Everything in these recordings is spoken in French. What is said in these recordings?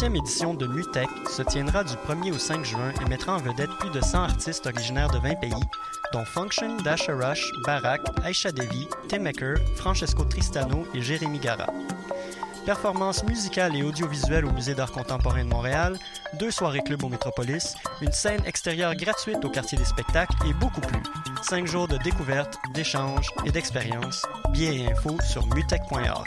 La 17e édition de MUTEC se tiendra du 1er au 5 juin et mettra en vedette plus de 100 artistes originaires de 20 pays, dont Function, Dasha Rush, Barak, Aisha Devi, Tim Maker, Francesco Tristano et Jérémy Gara. Performances musicales et audiovisuelles au Musée d'art contemporain de Montréal, deux soirées club au Métropolis, une scène extérieure gratuite au quartier des spectacles et beaucoup plus. Cinq jours de découverte, d'échanges et d'expériences. Billets et infos sur mutech.org.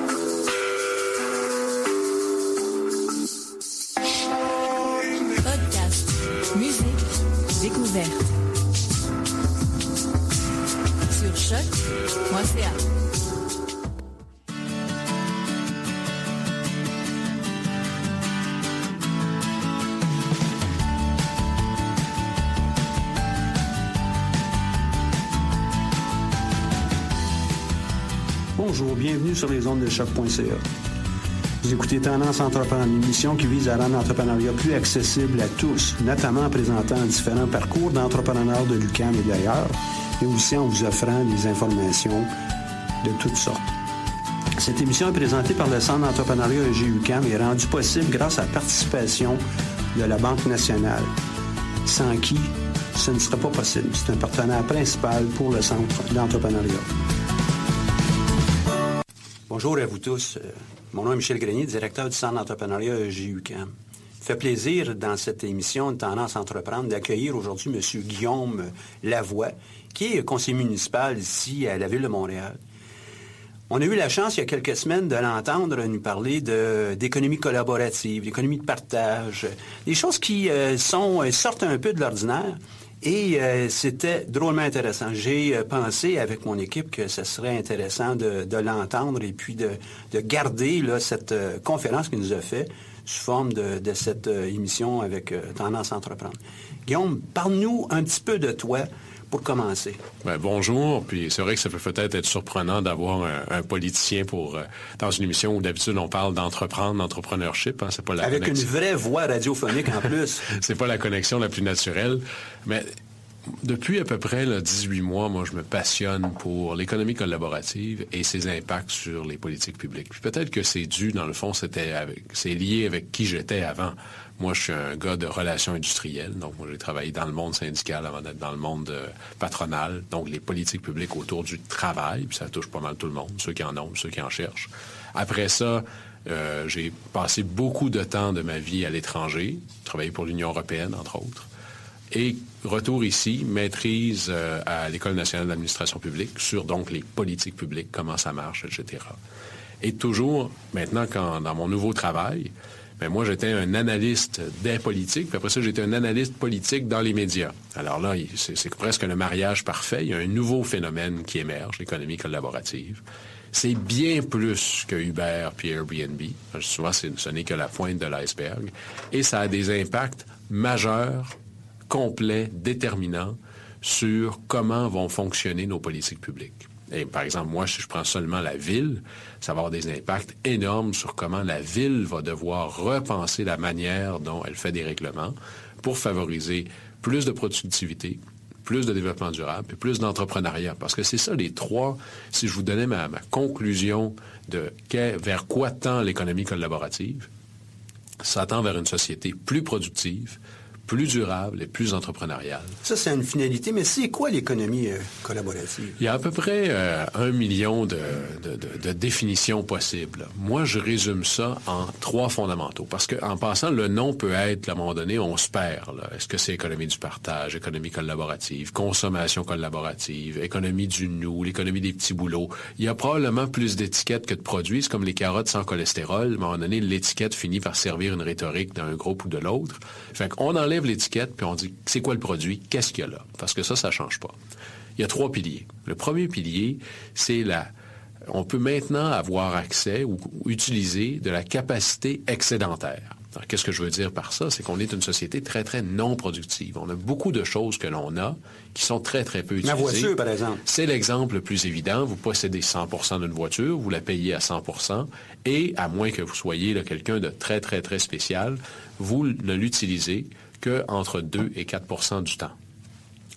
Bienvenue sur les ondes de choc.ca. Vous écoutez Tendance Entreprendre, une émission qui vise à rendre l'entrepreneuriat plus accessible à tous, notamment en présentant différents parcours d'entrepreneurs de l'UQAM et d'ailleurs, et aussi en vous offrant des informations de toutes sortes. Cette émission est présentée par le Centre d'entrepreneuriat EGUCAM et rendue possible grâce à la participation de la Banque nationale, sans qui ce ne serait pas possible. C'est un partenaire principal pour le Centre d'entrepreneuriat. Bonjour à vous tous. Euh, Mon nom est Michel Grenier, directeur du Centre d'entrepreneuriat EGUCAM. Ça fait plaisir dans cette émission de Tendance Entreprendre d'accueillir aujourd'hui M. Guillaume Lavoie, qui est conseiller municipal ici à la Ville de Montréal. On a eu la chance, il y a quelques semaines, de l'entendre nous parler d'économie collaborative, d'économie de partage, des choses qui euh, sont, euh, sortent un peu de l'ordinaire. Et euh, c'était drôlement intéressant. J'ai euh, pensé avec mon équipe que ce serait intéressant de, l'entendre et puis de, de garder là, cette euh, conférence qu'il nous a fait sous forme de, de cette euh, émission avec Tendance à Entreprendre. Guillaume, parle-nous un petit peu de toi pour commencer. Ben, bonjour, puis c'est vrai que ça peut peut-être être surprenant d'avoir un, un politicien pour euh, dans une émission où d'habitude on parle d'entreprendre, d'entrepreneurship, hein, c'est pas la Avec une vraie voix radiophonique en plus. c'est pas la connexion la plus naturelle, mais depuis à peu près là, 18 mois, moi, je me passionne pour l'économie collaborative et ses impacts sur les politiques publiques. Peut-être que c'est dû, dans le fond, c'était c'est lié avec qui j'étais avant. Moi, je suis un gars de relations industrielles, donc moi, j'ai travaillé dans le monde syndical avant d'être dans le monde euh, patronal, donc les politiques publiques autour du travail, puis ça touche pas mal tout le monde, ceux qui en ont, ceux qui en cherchent. Après ça, euh, j'ai passé beaucoup de temps de ma vie à l'étranger, travaillé pour l'Union européenne, entre autres. Et retour ici, maîtrise euh, à l'École nationale d'administration publique sur donc les politiques publiques, comment ça marche, etc. Et toujours, maintenant, quand, dans mon nouveau travail, ben moi, j'étais un analyste des politiques, puis après ça, j'étais un analyste politique dans les médias. Alors là, c'est presque le mariage parfait. Il y a un nouveau phénomène qui émerge, l'économie collaborative. C'est bien plus que Uber puis Airbnb. Souvent, ce n'est que la pointe de l'iceberg. Et ça a des impacts majeurs complet, déterminant sur comment vont fonctionner nos politiques publiques. Et par exemple, moi, si je prends seulement la ville, ça va avoir des impacts énormes sur comment la ville va devoir repenser la manière dont elle fait des règlements pour favoriser plus de productivité, plus de développement durable et plus d'entrepreneuriat. Parce que c'est ça les trois, si je vous donnais ma, ma conclusion de vers quoi tend l'économie collaborative, ça tend vers une société plus productive, plus durable et plus entrepreneuriale. Ça, c'est une finalité, mais c'est quoi l'économie euh, collaborative? Il y a à peu près euh, un million de, de- de- de définitions possibles. Moi, je résume ça en trois fondamentaux. Parce qu'en passant, le nom peut être, à un moment donné, on se perd. Est-ce que c'est économie du partage, économie collaborative, consommation collaborative, économie du nous, l'économie des petits boulots? Il y a probablement plus d'étiquettes que de produits. Comme les carottes sans cholestérol. À un moment donné, l'étiquette finit par servir une rhétorique d'un groupe ou de l'autre. Fait qu'on enlève l'étiquette, puis on dit, c'est quoi le produit? Qu'est-ce qu'il y a là? Parce que ça, ça change pas. il y a trois piliers. Le premier pilier, c'est la... On peut maintenant avoir accès ou utiliser de la capacité excédentaire. Qu'est-ce que je veux dire par ça? C'est qu'on est une société très, très non productive. On a beaucoup de choses que l'on a qui sont très, très peu utilisées. Ma voiture, par exemple. C'est l'exemple le plus évident. Vous possédez 100 d'une voiture, vous la payez à 100 et à moins que vous soyez quelqu'un de très, très, très spécial, vous ne l'utilisez qu'entre 2 et 4% du temps.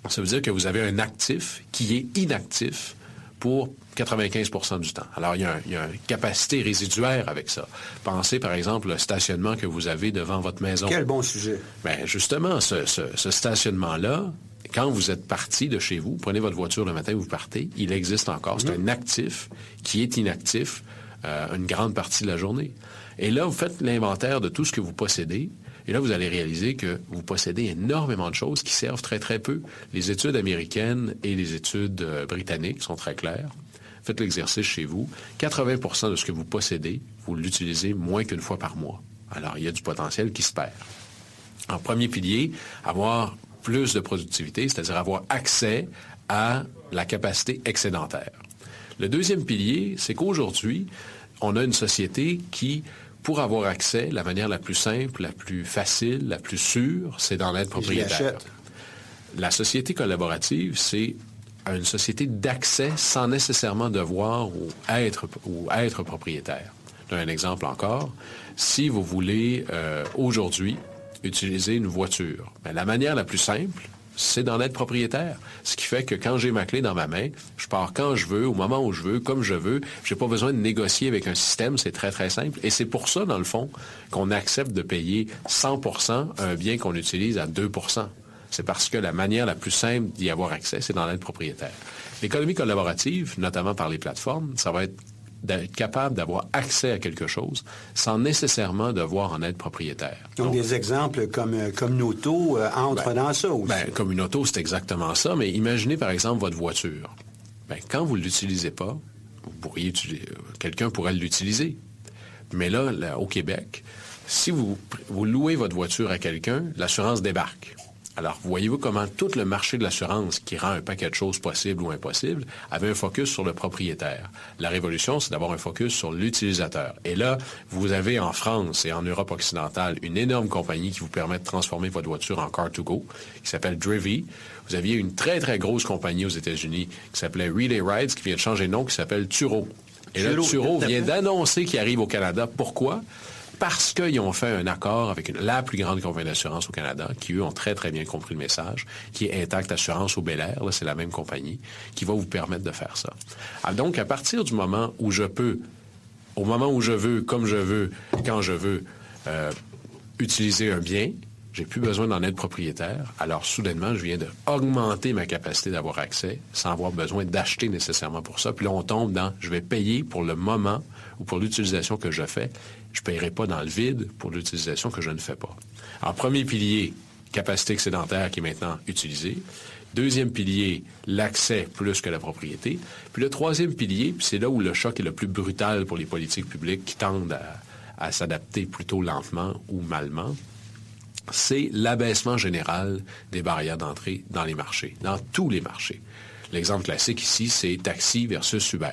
Ça veut dire que vous avez un actif qui est inactif pour 95% du temps. Alors, il y, a une capacité résiduaire avec ça. Pensez, par exemple, le stationnement que vous avez devant votre maison. Quel bon sujet. Bien, justement, ce, stationnement-là, quand vous êtes parti de chez vous, prenez votre voiture le matin, vous partez, il existe encore. C'est mhm. un actif qui est inactif euh, une grande partie de la journée. Et là, vous faites l'inventaire de tout ce que vous possédez. Et là, vous allez réaliser que vous possédez énormément de choses qui servent très, très peu. Les études américaines et les études euh, britanniques sont très claires faites l'exercice chez vous. 80% de ce que vous possédez, vous l'utilisez moins qu'une fois par mois. Alors, il y a du potentiel qui se perd. En premier pilier, avoir plus de productivité, c'est-à-dire avoir accès à la capacité excédentaire. Le deuxième pilier, c'est qu'aujourd'hui, on a une société qui, pour avoir accès, la manière la plus simple, la plus facile, la plus sûre, c'est d'en être propriétaire. La société collaborative, c'est une société d'accès sans nécessairement devoir ou être, ou être propriétaire. Un exemple encore, si vous voulez euh, aujourd'hui utiliser une voiture, ben, la manière la plus simple, c'est d'en être propriétaire. Ce qui fait que quand j'ai ma clé dans ma main, je pars quand je veux, au moment où je veux, comme je veux. Je n'ai pas besoin de négocier avec un système, c'est très, très simple. Et c'est pour ça, dans le fond, qu'on accepte de payer 100% un bien qu'on utilise à 2% c'est parce que la manière la plus simple d'y avoir accès, c'est dans l'aide propriétaire. L'économie collaborative, notamment par les plateformes, ça va être d'être capable d'avoir accès à quelque chose sans nécessairement devoir en être propriétaire. Donc, des exemples comme, euh, comme une auto euh, entrent ben, dans ça aussi. Ben, comme une auto, c'est exactement ça. Mais imaginez par exemple votre voiture. Ben, quand vous ne l'utilisez pas, vous pourriez utiliser, euh, quelqu'un pourrait l'utiliser. Mais là, là, au Québec, si vous, vous louez votre voiture à quelqu'un, l'assurance débarque. Alors, voyez-vous comment tout le marché de l'assurance, qui rend un paquet de choses possibles ou impossibles, avait un focus sur le propriétaire? La révolution, c'est d'avoir un focus sur l'utilisateur. Et là, vous avez en France et en Europe occidentale une énorme compagnie qui vous permet de transformer votre voiture en car-to-go, qui s'appelle Drivy. Vous aviez une très, très grosse compagnie aux États-Unis qui s'appelait Relay Rides, qui vient de changer de nom, qui s'appelle Turo. Et là, Turo vient d'annoncer qu'il arrive au Canada. Pourquoi? Parce qu'ils ont fait un accord avec la plus grande compagnie d'assurance au Canada, qui, eux, ont très, très bien compris le message, qui est Intact Assurance au Bel Air, c'est la même compagnie, qui va vous permettre de faire ça. Ah, donc, à partir du moment où je peux, au moment où je veux, comme je veux, quand je veux, euh, utiliser un bien, j'ai plus besoin d'en être propriétaire. Alors, soudainement, je viens d'augmenter ma capacité d'avoir accès sans avoir besoin d'acheter nécessairement pour ça. Puis là, on tombe dans, je vais payer pour le moment ou pour l'utilisation que je fais. Je ne paierai pas dans le vide pour l'utilisation que je ne fais pas. Alors, premier pilier, capacité excédentaire qui est maintenant utilisée. Deuxième pilier, l'accès plus que la propriété. Puis le troisième pilier, puis c'est là où le choc est le plus brutal pour les politiques publiques qui tendent à, à s'adapter plutôt lentement ou malement, c'est l'abaissement général des barrières d'entrée dans les marchés, dans tous les marchés. L'exemple classique ici, c'est taxi versus Uber.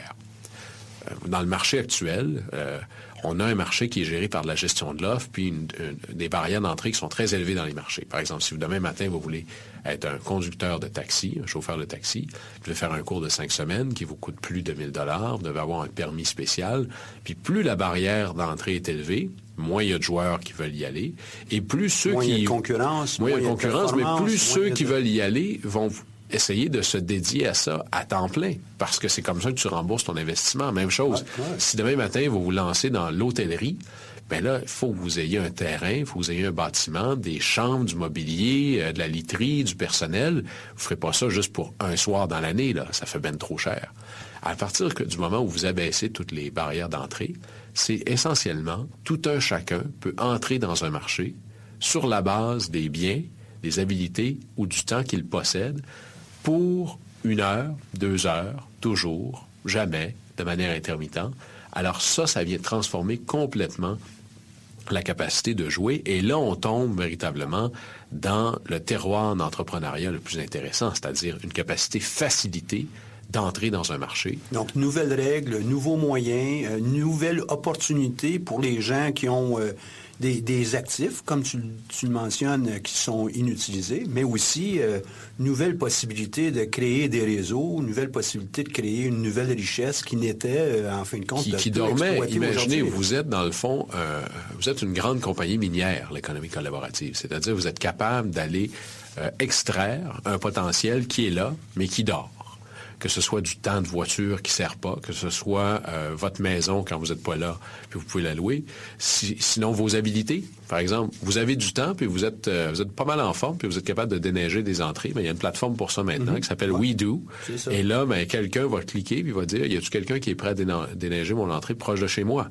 Euh, dans le marché actuel, euh, on a un marché qui est géré par la gestion de l'offre, puis des barrières d'entrée qui sont très élevées dans les marchés. Par exemple, si vous, demain matin, vous voulez être un conducteur de taxi, un chauffeur de taxi, vous devez faire un cours de cinq semaines qui vous coûte plus de 1000 dollars, vous devez avoir un permis spécial, puis plus la barrière d'entrée est élevée, moins il y a de joueurs qui veulent y aller, et plus ceux qui... il y a de concurrence. Moins il y a de concurrence, mais plus ceux qui veulent y aller vont essayer de se dédier à ça à temps plein, parce que c'est comme ça que tu rembourses ton investissement. Même chose. Si demain matin, vous vous lancez dans l'hôtellerie, ben là, il faut que vous ayez un terrain, il faut que vous ayez un bâtiment, des chambres, du mobilier, euh, de la literie, du personnel. Vous ne ferez pas ça juste pour un soir dans l'année, là. Ça fait bien trop cher. À partir du moment où vous abaissez toutes les barrières d'entrée, c'est essentiellement tout un chacun peut entrer dans un marché sur la base des biens, des habilités ou du temps qu'il possède pour une heure, deux heures, toujours, jamais, de manière intermittente. Alors ça, ça vient transformer complètement la capacité de jouer. Et là, on tombe véritablement dans le terroir d'entrepreneuriat le plus intéressant, c'est-à-dire une capacité facilitée d'entrer dans un marché. Donc, nouvelles règles, nouveaux moyens, euh, nouvelles opportunités pour les gens qui ont euh, des, actifs, comme tu, le mentionnes, euh, qui sont inutilisés, mais aussi euh, nouvelles possibilités de créer des réseaux, nouvelles possibilités de créer une nouvelle richesse qui n'était, euh, en fin de compte, qui, qui dormait. Imaginez, vous êtes dans le fond, vous êtes une grande compagnie minière, l'économie collaborative. C'est-à-dire, vous êtes capable d'aller extraire un potentiel qui est là, mais qui dort que ce soit du temps de voiture qui ne sert pas, que ce soit euh, votre maison quand vous n'êtes pas là, puis vous pouvez la louer. sinon, vos habilités, par exemple, vous avez du temps, puis vous êtes, euh, vous êtes pas mal en forme, puis vous êtes capable de déneiger des entrées. Mais il y a une plateforme pour ça maintenant mhm. qui s'appelle WeDo. Et là, ben, quelqu'un va cliquer, puis va dire, y a-t-il quelqu'un qui est prêt à déneiger mon entrée proche de chez moi?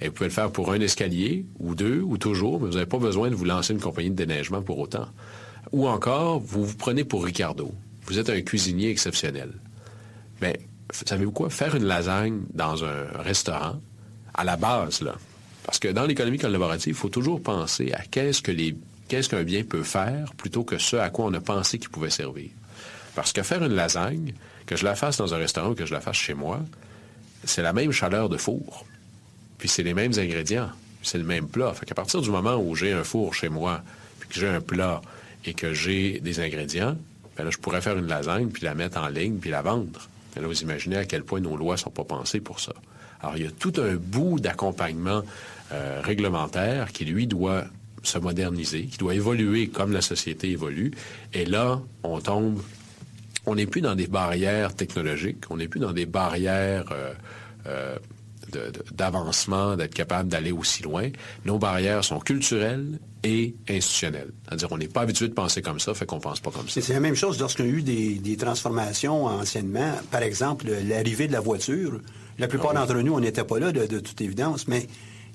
Et vous pouvez le faire pour un escalier, ou deux, ou toujours, mais vous n'avez pas besoin de vous lancer une compagnie de déneigement pour autant. Ou encore, vous vous prenez pour Ricardo. Vous êtes un cuisinier exceptionnel. Mais savez-vous quoi? Faire une lasagne dans un restaurant, à la base, là, parce que dans l'économie collaborative, il faut toujours penser à qu'est-ce que les qu'est-ce qu'un bien peut faire plutôt que ce à quoi on a pensé qu'il pouvait servir. Parce que faire une lasagne, que je la fasse dans un restaurant ou que je la fasse chez moi, c'est la même chaleur de four. Puis c'est les mêmes ingrédients. C'est le même plat. Fait qu'à partir du moment où j'ai un four chez moi, puis que j'ai un plat et que j'ai des ingrédients, ben là, je pourrais faire une lasagne, puis la mettre en ligne, puis la vendre. Là, vous imaginez à quel point nos lois ne sont pas pensées pour ça. Alors, il y a tout un bout d'accompagnement euh, réglementaire qui, lui, doit se moderniser, qui doit évoluer comme la société évolue. Et là, on tombe, on n'est plus dans des barrières technologiques, on n'est plus dans des barrières euh, euh, d'avancement, d'être capable d'aller aussi loin. Nos barrières sont culturelles et institutionnelles. C'est-à-dire, on n'est pas habitué de penser comme ça, fait qu'on pense pas comme ça. C'est la même chose lorsqu'il y a eu des, transformations anciennement. Par exemple, l'arrivée de la voiture. La plupart ah d'entre nous, on n'était pas là, de toute évidence, mais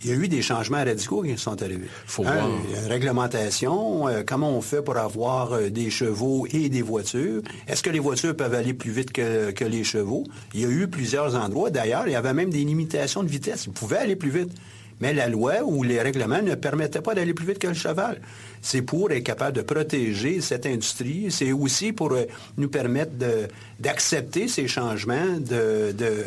il y a eu des changements radicaux qui sont arrivés. Faut voir. réglementation, euh, comment on fait pour avoir euh, des chevaux et des voitures? Est-ce que les voitures peuvent aller plus vite que, les chevaux? Il y a eu plusieurs endroits. D'ailleurs, il y avait même des limitations de vitesse. Ils pouvaient aller plus vite. Mais la loi ou les règlements ne permettaient pas d'aller plus vite que le cheval. C'est pour être capable de protéger cette industrie. C'est aussi pour euh, nous permettre d'accepter ces changements de, de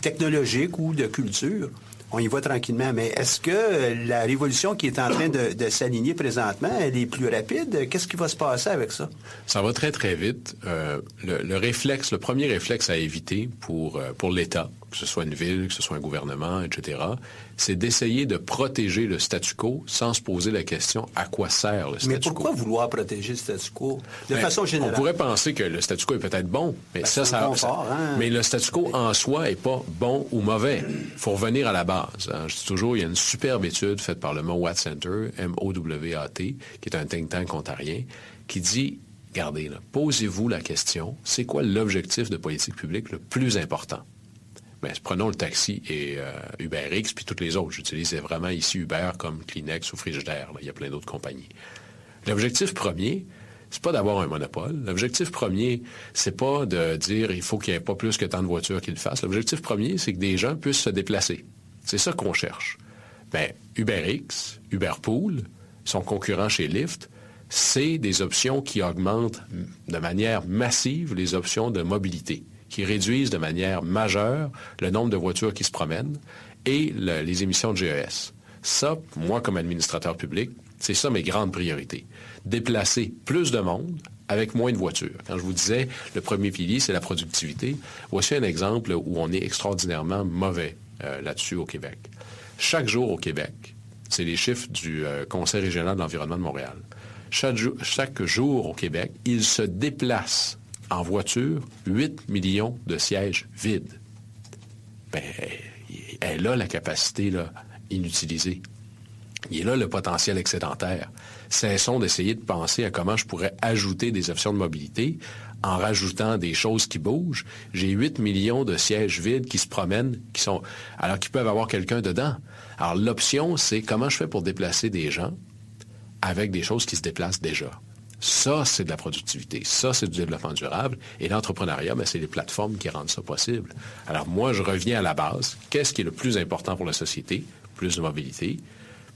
technologiques ou de culture on y va tranquillement. Mais est-ce que la révolution qui est en train de, s'aligner présentement, elle est plus rapide? Qu'est-ce qui va se passer avec ça? Ça va très, très vite. Euh, le, réflexe, le premier réflexe à éviter pour, euh, pour l'État, que ce soit une ville, que ce soit un gouvernement, etc., c'est d'essayer de protéger le statu quo sans se poser la question à quoi sert le statu quo? Mais pourquoi vouloir protéger le statu quo? De ben, façon générale? On pourrait penser que le statu quo est peut-être bon, mais ben, ça, ça, hein. Mais le statu quo en soi est pas bon ou mauvais. Il faut revenir à la base. Hein. Je dis toujours, il y a une superbe étude faite par le Mowat Center, M-O-W-A-T, qui est un think tank ontarien, qui dit Regardez, posez-vous la question, c'est quoi l'objectif de politique publique le plus important? Mais ben, prenons le taxi et euh, UberX, puis toutes les autres. J'utilise vraiment ici Uber comme Kleenex ou Frigidaire. Il y a plein d'autres compagnies. L'objectif premier, c'est pas d'avoir un monopole. L'objectif premier, c'est pas de dire il faut qu'il n'y ait pas plus que tant de voitures qu'ils le fassent. L'objectif premier, c'est que des gens puissent se déplacer. C'est ça qu'on cherche. Bien, UberX, Uberpool, son concurrent chez Lyft, c'est des options qui augmentent de manière massive les options de mobilité qui réduisent de manière majeure le nombre de voitures qui se promènent et les émissions de GES. Ça, moi, comme administrateur public, c'est ça mes grandes priorités. Déplacer plus de monde avec moins de voitures. Quand je vous disais, le premier pilier, c'est la productivité, voici un exemple où on est extraordinairement mauvais euh, là-dessus au Québec. Chaque jour au Québec, c'est les chiffres du euh, Conseil régional de l'environnement de Montréal. Chaque, jour au Québec, il se déplace en voiture 8 millions de sièges vides. Ben, elle a la capacité là, inutilisée. Il est là le potentiel excédentaire. Cessons d'essayer de penser à comment je pourrais ajouter des options de mobilité en rajoutant des choses qui bougent. J'ai 8 millions de sièges vides qui se promènent, qui sont, alors qu'ils peuvent avoir quelqu'un dedans. Alors l'option, c'est comment je fais pour déplacer des gens avec des choses qui se déplacent déjà. Ça, c'est de la productivité. Ça, c'est du développement durable. Et l'entrepreneuriat, ben, c'est les plateformes qui rendent ça possible. Alors moi, je reviens à la base. Qu'est-ce qui est le plus important pour la société? Plus de mobilité,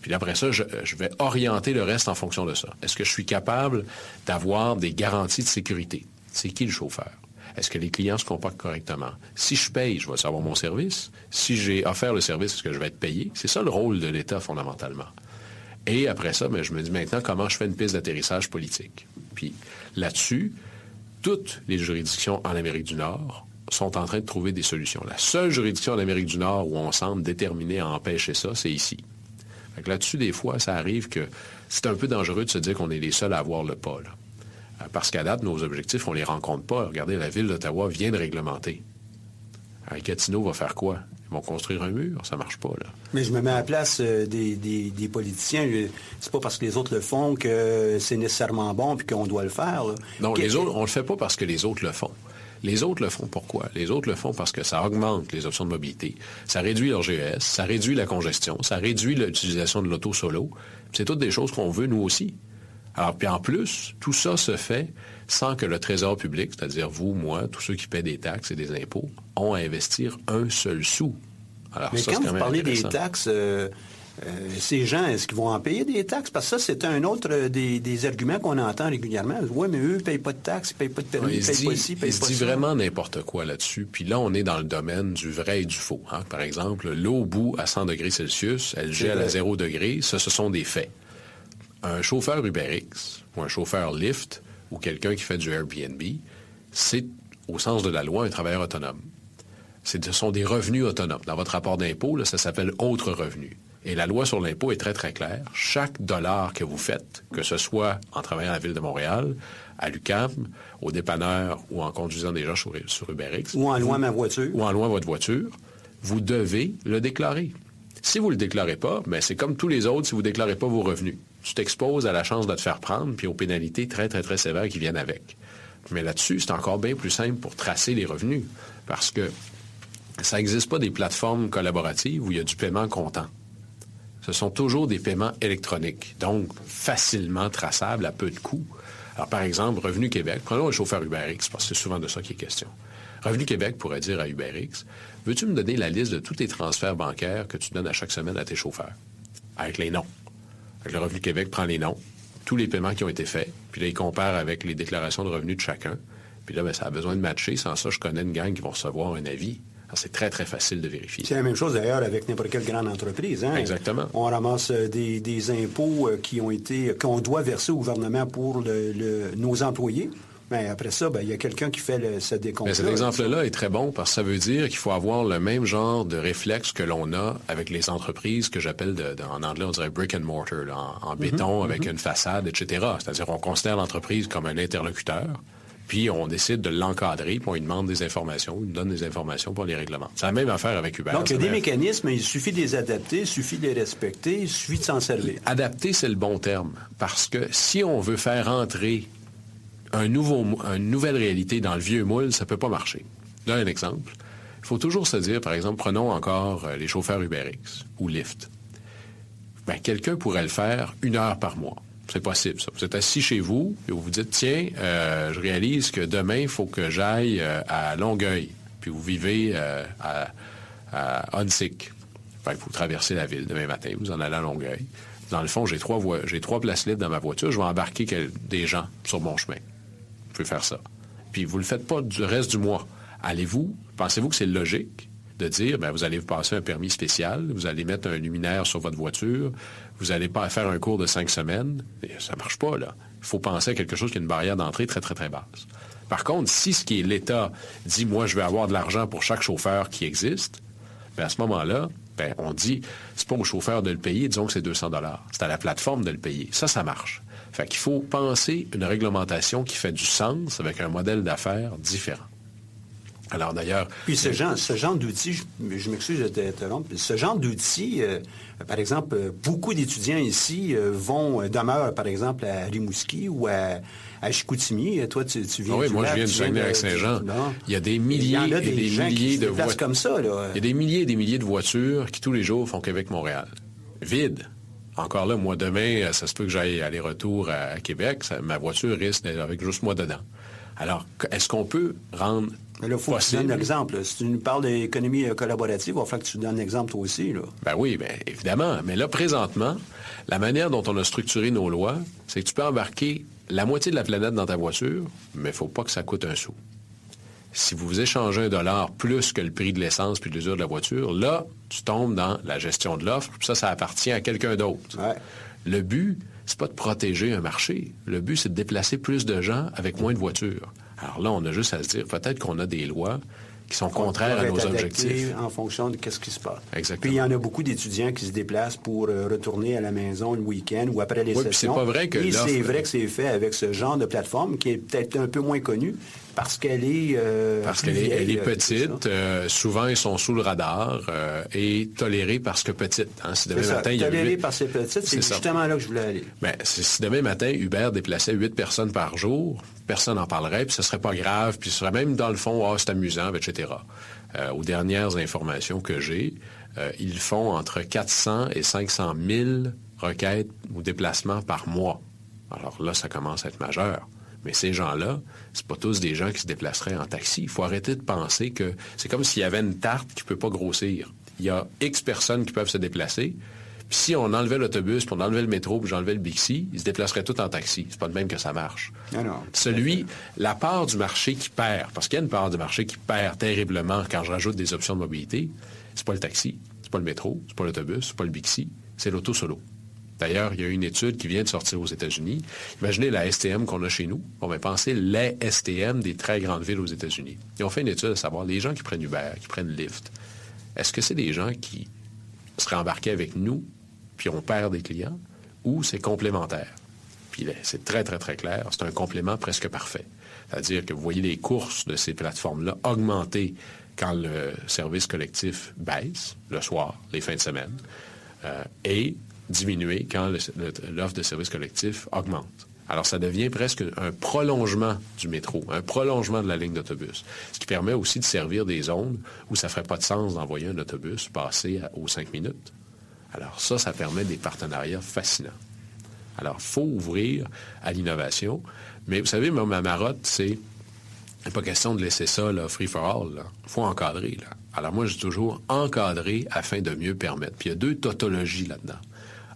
Puis après ça, je, vais orienter le reste en fonction de ça. Est-ce que je suis capable d'avoir des garanties de sécurité? C'est qui le chauffeur? Est-ce que les clients se comportent correctement? Si je paye, je vais savoir mon service. Si j'ai offert le service, est-ce que je vais être payé? C'est ça le rôle de l'État fondamentalement. Et après ça, ben, je me dis maintenant comment je fais une piste d'atterrissage politique. Puis là-dessus, toutes les juridictions en Amérique du Nord sont en train de trouver des solutions. La seule juridiction en Amérique du Nord où on semble déterminé à empêcher ça, c'est ici. Là-dessus, des fois, ça arrive que c'est un peu dangereux de se dire qu'on est les seuls à avoir le pas. Euh, parce qu'à date, nos objectifs, on ne les rencontre pas. Regardez, la ville d'Ottawa vient de réglementer. Un Gatineau va faire quoi? Ils vont construire un mur, ça marche pas, là. Mais je me mets à la place euh, des, des, politiciens. C'est pas parce que les autres le font que c'est nécessairement bon puis qu'on doit le faire. Non, les autres, on le fait pas parce que les autres le font. Les autres le font pourquoi? Les autres le font parce que ça augmente les options de mobilité, ça réduit leur GES, ça réduit la congestion, ça réduit l'utilisation de l'auto solo. C'est toutes des choses qu'on veut nous aussi. Alors, puis en plus, tout ça se fait sans que le Trésor public, c'est-à-dire vous, moi, tous ceux qui paient des taxes et des impôts, ont à investir un seul sou. Alors, Mais quand vous parlez des taxes, euh, euh, ces gens, est-ce qu'ils vont en payer des taxes? Parce que ça, c'est un autre euh, des, arguments qu'on entend régulièrement. Oui, mais eux ne payent pas de taxes, ils ne payent pas de permis, ils ne payent pas ici, ils payent pas se dit vraiment n'importe quoi là-dessus. Puis là, on est dans le domaine du vrai et du faux. Hein. Par exemple, l'eau bout à 100 degrés Celsius, elle gèle à 0 degrés. Ça, ce sont des faits. Un chauffeur UberX ou un chauffeur Lyft ou quelqu'un qui fait du Airbnb, c'est, au sens de la loi, un travailleur autonome. Ce sont des revenus autonomes. Dans votre rapport d'impôt, ça s'appelle autre revenu. Et la loi sur l'impôt est très, très claire. Chaque dollar que vous faites, que ce soit en travaillant à la Ville de Montréal, à l'UCAM, au dépanneur ou en conduisant des gens sur, UberX. Ou en louant ma voiture. Ou en louant votre voiture, vous devez le déclarer. Si vous ne le déclarez pas, ben c'est comme tous les autres si vous ne déclarez pas vos revenus. Tu t'exposes à la chance de te faire prendre, puis aux pénalités très, très, très sévères qui viennent avec. Mais là-dessus, c'est encore bien plus simple pour tracer les revenus, parce que ça n'existe pas des plateformes collaboratives où il y a du paiement comptant ce sont toujours des paiements électroniques, donc facilement traçables à peu de coûts. Alors, par exemple, Revenu Québec, prenons un chauffeur UberX, parce que c'est souvent de ça qu'il est question. Revenu Québec pourrait dire à UberX, veux-tu me donner la liste de tous tes transferts bancaires que tu donnes à chaque semaine à tes chauffeurs? Avec les noms. le Revenu Québec prend les noms, tous les paiements qui ont été faits, puis là, il compare avec les déclarations de revenus de chacun. Puis là, ben, ça a besoin de matcher. Sans ça, je connais une gang qui vont recevoir un avis. C'est très, très facile de vérifier. C'est la même chose d'ailleurs avec n'importe quelle grande entreprise. Hein? Exactement. On ramasse euh, des, impôts euh, qui ont été qu'on doit verser au gouvernement pour nos employés. Mais après ça, ben, il y a quelqu'un qui fait le, ce décompte. cet exemple-là est très bon parce que ça veut dire qu'il faut avoir le même genre de réflexe que l'on a avec les entreprises que j'appelle en anglais, on dirait brick and mortar, en, béton, mhm, avec mhm. une façade, etc. C'est-à-dire qu'on considère l'entreprise comme un interlocuteur puis on décide de l'encadrer, puis on lui demande des informations, on lui donne des informations pour les règlements. C'est la même affaire avec Uber. Donc, il y a des mécanismes, il suffit de les adapter, il suffit de les respecter, il suffit de s'en servir. Adapter, c'est le bon terme, parce que si on veut faire entrer un nouveau, une nouvelle réalité dans le vieux moule, ça ne peut pas marcher. Là, un exemple. Il faut toujours se dire, par exemple, prenons encore euh, les chauffeurs UberX ou Lyft. Ben, quelqu'un pourrait le faire une heure par mois. C'est possible, ça. Vous êtes assis chez vous et vous vous dites, tiens, euh, je réalise que demain, il faut que j'aille euh, à Longueuil. Puis vous vivez à, à il faut traverser la ville demain matin. Vous en allez à Longueuil. Dans le fond, j'ai trois, j'ai trois places libres dans ma voiture. Je vais embarquer des gens sur mon chemin. Faire ça. Puis vous ne le faites pas du reste du mois. Allez-vous, pensez-vous que c'est logique de dire, ben, vous allez vous passer un permis spécial, vous allez mettre un luminaire sur votre voiture, vous n'allez pas faire un cours de cinq semaines? ça ne marche pas, là. Il faut penser à quelque chose qui a une barrière d'entrée très, très, très basse. Par contre, si ce qui est l'État dit, moi, je vais avoir de l'argent pour chaque chauffeur qui existe, bien, à ce moment-là, ben, on dit, c'est pas au chauffeur de le payer, disons que c'est 200 dollars. C'est à la plateforme de le payer. Ça, ça marche. Fait qu'il faut penser une réglementation qui fait du sens avec un modèle d'affaires différent. Alors d'ailleurs. Puis ce genre, ce genre d'outils, je, m'excuse de t'interrompre, ce genre d'outils, euh, par exemple, euh, beaucoup d'étudiants ici euh, vont, demeurent par exemple à Rimouski ou à, à Chicoutimi. Toi, tu, viens ah Oui, moi je viens du Saguenay-Saint-Jean. Il y a des milliers et des, milliers de voitures. comme ça, Il y a des milliers et des milliers de voitures qui tous les jours font Québec-Montréal. Vide. Encore là, moi, demain, ça se peut que j'aille aller-retour à, Québec. ma voiture risque d'être avec juste moi dedans. Alors, est-ce qu'on peut rendre mais là, il faut que tu donnes un exemple. Si tu nous parles d'économie euh, collaborative, il va falloir que tu donnes un exemple toi aussi. Là. Ben oui, ben, évidemment. Mais là, présentement, la manière dont on a structuré nos lois, c'est que tu peux embarquer la moitié de la planète dans ta voiture, mais il ne faut pas que ça coûte un sou. Si vous échangez un dollar plus que le prix de l'essence puis de l'usure de la voiture, là, tu tombes dans la gestion de l'offre, puis ça, ça appartient à quelqu'un d'autre. Le but, c'est pas de protéger un marché. Le but, c'est de déplacer plus de gens avec moins de voitures. Alors là, on a juste à se dire, peut-être qu'on a des lois qui sont contraires à nos objectifs. En fonction de ce qui se passe. Exactement. Puis il y en a beaucoup d'étudiants qui se déplacent pour euh, retourner à la maison le week-end ou après les oui, sessions. c'est pas vrai que c'est vrai que c'est fait avec ce genre de plateforme qui est peut-être un peu moins connu parce qu'elle est euh, parce qu'elle est, elle est petite. Euh, souvent, ils sont sous le radar et tolérés parce que petite. Hein. Si demain matin, il y a tolérés parce que petite, c'est justement là que je voulais aller. Ben, si demain matin, Uber déplaçait huit personnes par jour, personne n'en parlerait, puis ce serait pas grave, puis ce serait même dans le fond, ah, c'est amusant, etc. Euh, aux dernières informations que j'ai, euh, ils font entre 400 et 500 000 requêtes ou déplacements par mois. Alors là, ça commence à être majeur. Mais ces gens-là, c'est pas tous des gens qui se déplaceraient en taxi. Il faut arrêter de penser que c'est comme s'il y avait une tarte qui ne peut pas grossir. Il y a X personnes qui peuvent se déplacer, puis si on enlevait l'autobus, puis on enlevait le métro, puis j'enlevais le Bixi, ils se déplaceraient tout en taxi. C'est pas de même que ça marche. Ah non, Celui, la part du marché qui perd, parce qu'il y a une part du marché qui perd terriblement quand je rajoute des options de mobilité, c'est pas le taxi, c'est pas le métro, c'est pas l'autobus, c'est pas le Bixi, c'est l'auto solo. D'ailleurs, il y a une étude qui vient de sortir aux États-Unis. Imaginez la STM qu'on a chez nous. On va penser les STM des très grandes villes aux États-Unis. Ils ont fait une étude à savoir les gens qui prennent Uber, qui prennent Lyft. Est-ce que c'est des gens qui seraient embarqués avec nous puis on perd des clients, ou c'est complémentaire? Puis c'est très, très, très clair. C'est un complément presque parfait. C'est-à-dire que vous voyez les courses de ces plateformes-là augmenter quand le service collectif baisse, le soir, les fins de semaine, euh, et diminuer quand l'offre de service collectif augmente. Alors, ça devient presque un prolongement du métro, un prolongement de la ligne d'autobus, ce qui permet aussi de servir des zones où ça ne ferait pas de sens d'envoyer un autobus passer aux cinq minutes. Alors ça, ça permet des partenariats fascinants. Alors, il faut ouvrir à l'innovation. Mais vous savez, ma marotte, c'est pas question de laisser ça free for all. Il faut encadrer. Là. Alors moi, dis toujours encadrer afin de mieux permettre. Puis il y a deux tautologies là-dedans.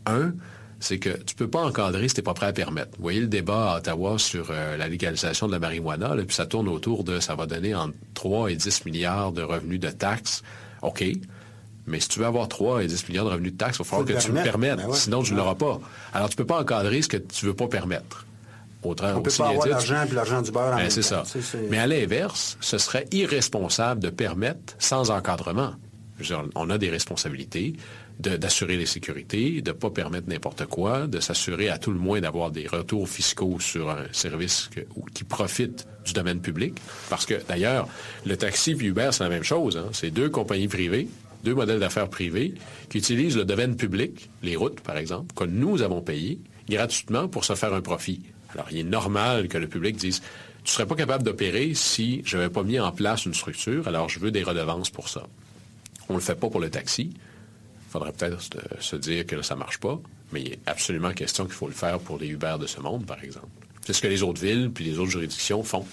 Un, c'est que tu ne peux pas encadrer si tu n'es pas prêt à permettre. Vous voyez le débat à Ottawa sur euh, la légalisation de la marijuana, puis ça tourne autour de ça va donner entre 3 et 10 milliards de revenus de taxes. OK. Mais si tu veux avoir 3 et 10 millions de revenus de taxes, il va falloir que tu le permettes. Ben sinon, tu ne l'auras pas. Alors, tu ne peux pas encadrer ce que tu ne veux pas permettre. Autrement, On ne peut pas avoir l'argent et l'argent du beurre en ben, C'est ça. Mais à l'inverse, ce serait irresponsable de permettre sans encadrement. On a des responsabilités d'assurer les sécurités, de ne pas permettre n'importe quoi, de s'assurer à tout le moins d'avoir des retours fiscaux sur un service qui profite du domaine public. Parce que, d'ailleurs, le taxi et Uber, c'est la même chose. Hein. C'est deux compagnies privées deux modèles d'affaires privés qui utilisent le domaine public, les routes par exemple, que nous avons payé gratuitement pour se faire un profit. Alors, il est normal que le public dise tu ne serais pas capable d'opérer si je n'avais pas mis en place une structure, alors je veux des redevances pour ça. On ne le fait pas pour le taxi. Il faudrait peut-être se dire que ça ne marche pas, mais il est absolument question qu'il faut le faire pour les Uber de ce monde, par exemple. C'est ce que les autres villes puis les autres juridictions font.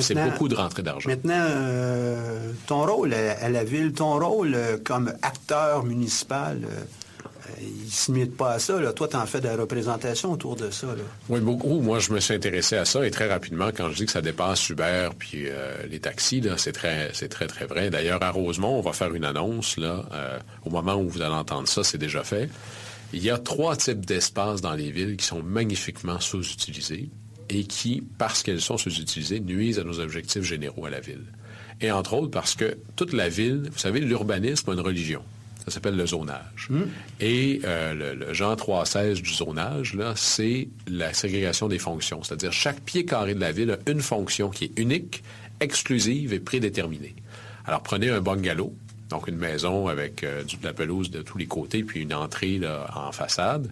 C'est beaucoup de rentrée d'argent. Maintenant, euh, ton rôle à, la ville, ton rôle euh, comme acteur municipal, euh, il ne se pas à ça. Toi, tu en fais de la représentation autour de ça. Oui, beaucoup. Moi, je me suis intéressé à ça et très rapidement, quand je dis que ça dépasse Uber puis les taxis, c'est très, très, vrai. D'ailleurs, à Rosemont, on va faire une annonce. Là, au moment où vous allez entendre ça, c'est déjà fait. Il y a trois types d'espaces dans les villes qui sont magnifiquement sous-utilisés et qui, parce qu'elles sont sous-utilisées, nuisent à nos objectifs généraux à la ville. Et entre autres parce que toute la ville, vous savez, l'urbanisme a une religion. Ça s'appelle le zonage. Hmm. Et euh, le, le, Jean 3.16 du zonage, là, c'est la ségrégation des fonctions. C'est-à-dire chaque pied carré de la ville a une fonction qui est unique, exclusive et prédéterminée. Alors prenez un bungalow, donc une maison avec euh, de la pelouse de tous les côtés, puis une entrée en façade.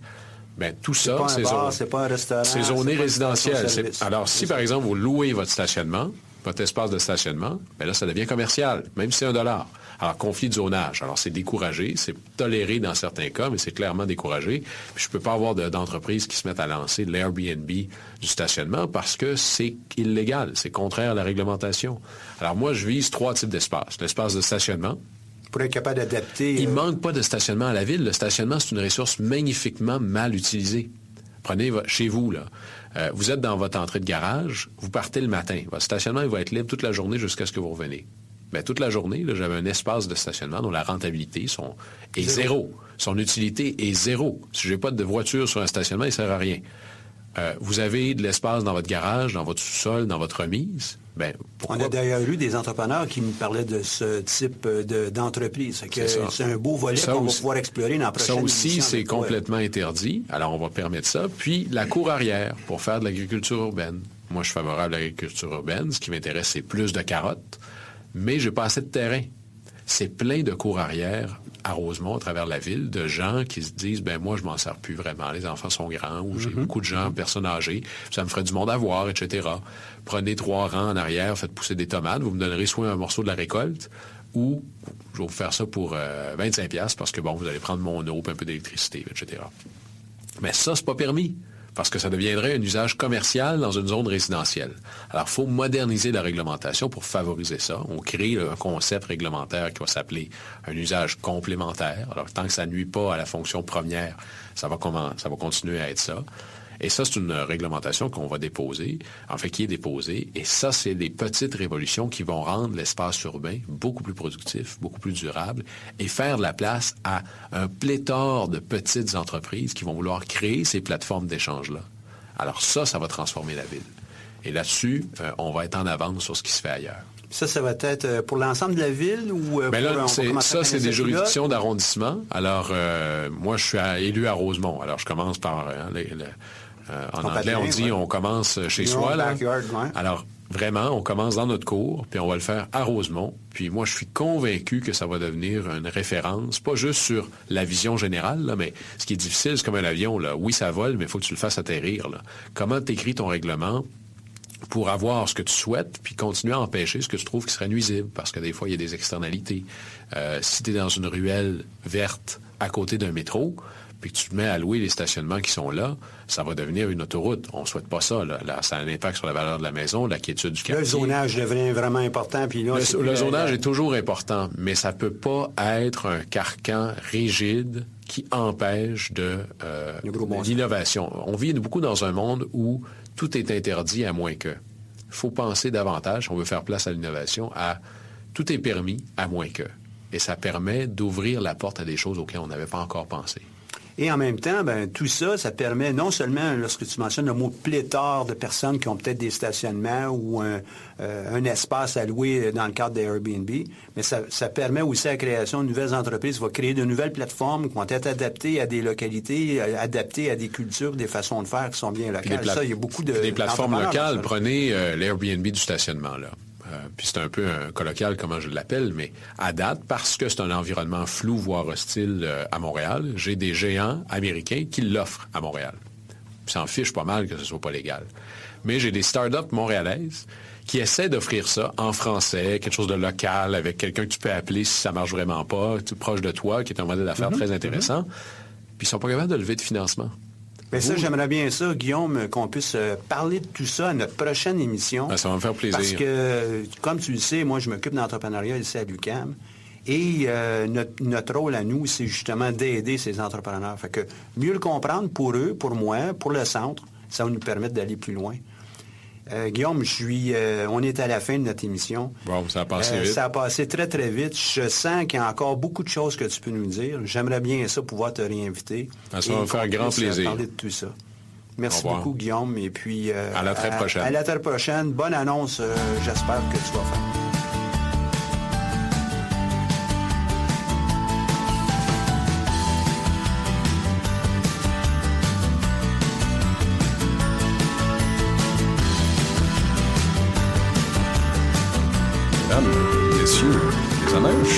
Bien, tout ça, c'est zoné, c'est zoné résidentiel. Alors, si par exemple vous louez votre stationnement, votre espace de stationnement, bien là, ça devient commercial, même si c'est un dollar. Alors, conflit de zonage. Alors, c'est découragé, c'est toléré dans certains cas, mais c'est clairement découragé. Puis, je ne peux pas avoir d'entreprises qui se mettent à lancer l'Airbnb du stationnement parce que c'est illégal, c'est contraire à la réglementation. Alors, moi, je vise trois types d'espaces. L'espace de stationnement, pour être capable d'adapter. Il euh, manque pas de stationnement à la ville. Le stationnement, c'est une ressource magnifiquement mal utilisée. Prenez chez vous, là. Euh, vous êtes dans votre entrée de garage, vous partez le matin. Votre stationnement, il va être libre toute la journée jusqu'à ce que vous reveniez. Ben, toute la journée, j'avais un espace de stationnement dont la rentabilité son- est zéro. Son utilité est zéro. Si j'ai pas de voiture sur un stationnement, il sert à rien. Euh, vous avez de l'espace dans votre garage, dans votre sous-sol, dans votre remise? Ben, pourquoi? On a d'ailleurs eu des entrepreneurs qui me parlaient de ce type euh, de- d'entreprise. C'est un beau volet qu'on va pouvoir explorer dans la prochaine Ça aussi, c'est complètement interdit. Alors, on va permettre ça. Puis, la cour arrière pour faire de l'agriculture urbaine. Moi, je suis favorable à l'agriculture urbaine. Ce qui m'intéresse, c'est plus de carottes. Mais j'ai pas assez de terrain. C'est plein de cours arrière à Rosemont, à travers la ville, de gens qui se disent, ben moi, je m'en sers plus vraiment. Les enfants sont grands ou j'ai beaucoup de gens, personnes âgées. Ça me ferait du monde à voir, etc. Prenez trois rangs en arrière, faites pousser des tomates. Vous me donnerez soit un morceau de la récolte ou je vais vous faire ça pour euh, 25 pièces parce que, bon, vous allez prendre mon eau, un peu d'électricité, etc. Mais ça, c'est pas permis parce que ça deviendrait un usage commercial dans une zone résidentielle. Alors, il faut moderniser la réglementation pour favoriser ça. On crée un concept réglementaire qui va s'appeler un usage complémentaire. Alors, tant que ça nuit pas à la fonction première, ça va, ça va continuer à être ça. Et ça, c'est une réglementation qu'on va déposer, en fait, qui est déposée. Et ça, c'est des petites révolutions qui vont rendre l'espace urbain beaucoup plus productif, beaucoup plus durable et faire de la place à un pléthore de petites entreprises qui vont vouloir créer ces plateformes d'échange-là. Alors ça, ça va transformer la ville. Et là-dessus, euh, on va être en avance sur ce qui se fait ailleurs. Ça, ça va être euh, pour l'ensemble de la ville ou euh, Ben pour, là, c'est- commencer ça, c'est des juridictions d'arrondissement. Alors, euh, moi, je suis à- élu à Rosemont. Alors, je commence par... hein, les- euh, en anglais, on dit ouais. on commence chez Your soi. own là. backyard, ouais. Alors, vraiment, on commence dans notre cours, puis on va le faire à Rosemont. Puis moi, je suis convaincu que ça va devenir une référence, pas juste sur la vision générale, là, mais ce qui est difficile, c'est comme un avion. Là. Oui, ça vole, mais il faut que tu le fasses atterrir. Là. Comment tu écris ton règlement pour avoir ce que tu souhaites, puis continuer à empêcher ce que tu trouves qui serait nuisible, parce que des fois, il y a des externalités. Euh, si tu es dans une ruelle verte à côté d'un métro, puis que tu te mets à louer les stationnements qui sont là, ça va devenir une autoroute. On ne souhaite pas ça. Là. Là, ça a un impact sur la valeur de la maison, la quiétude du quartier. Le zonage devient vraiment important. Puis là, Le, le zonage est toujours important, mais ça ne peut pas être un carcan rigide qui empêche de euh, l'innovation. On vit beaucoup dans un monde où tout est interdit à moins que. Il faut penser davantage, on veut faire place à l'innovation, à tout est permis à moins que. Et ça permet d'ouvrir la porte à des choses auxquelles on n'avait pas encore pensé. Et en même temps, ben, tout ça, ça permet non seulement, lorsque tu mentionnes le mot pléthore de personnes qui ont peut-être des stationnements ou un, euh, un espace à louer dans le cadre des Airbnb, mais ça, ça permet aussi la création de nouvelles entreprises, va créer de nouvelles plateformes qui vont être adaptées à des localités, euh, adaptées à des cultures, des façons de faire qui sont bien locales. pla- Ça, il y a beaucoup de... puis des plateformes locales. Prenez euh, l'Airbnb du stationnement, là. Euh, puis c'est un peu un colloquial, comment je l'appelle, mais à date, parce que c'est un environnement flou, voire hostile euh, à Montréal, j'ai des géants américains qui l'offrent à Montréal. Ils s'en fichent pas mal que ce soit pas légal. Mais j'ai des startups montréalaises qui essaient d'offrir ça en français, quelque chose de local, avec quelqu'un que tu peux appeler si ça marche vraiment pas, proche de toi, qui est un modèle d'affaires Mm-hmm. très intéressant. Puis ils sont pas capables de lever de financement. Mais ça, j'aimerais bien ça, Guillaume, qu'on puisse euh, parler de tout ça à notre prochaine émission. Ben, ça va me faire plaisir. Parce que, comme tu le sais, moi, je m'occupe d'entrepreneuriat ici à l'UQAM. Et euh, notre, notre rôle à nous, c'est justement d'aider ces entrepreneurs. Fait que mieux le comprendre pour eux, pour moi, pour le centre, ça va nous permettre d'aller plus loin. Euh, Guillaume, je suis, euh, on est à la fin de notre émission. Bon, ça a passé Euh, vite. Ça a passé très, très vite. Je sens qu'il y a encore beaucoup de choses que tu peux nous dire. J'aimerais bien ça, pouvoir te réinviter. Ah, ça va me faire grand plaisir. parler de tout ça. Merci beaucoup, Guillaume. Et puis... À la très prochaine. À, la très prochaine. Bonne annonce, j'espère que tu vas faire.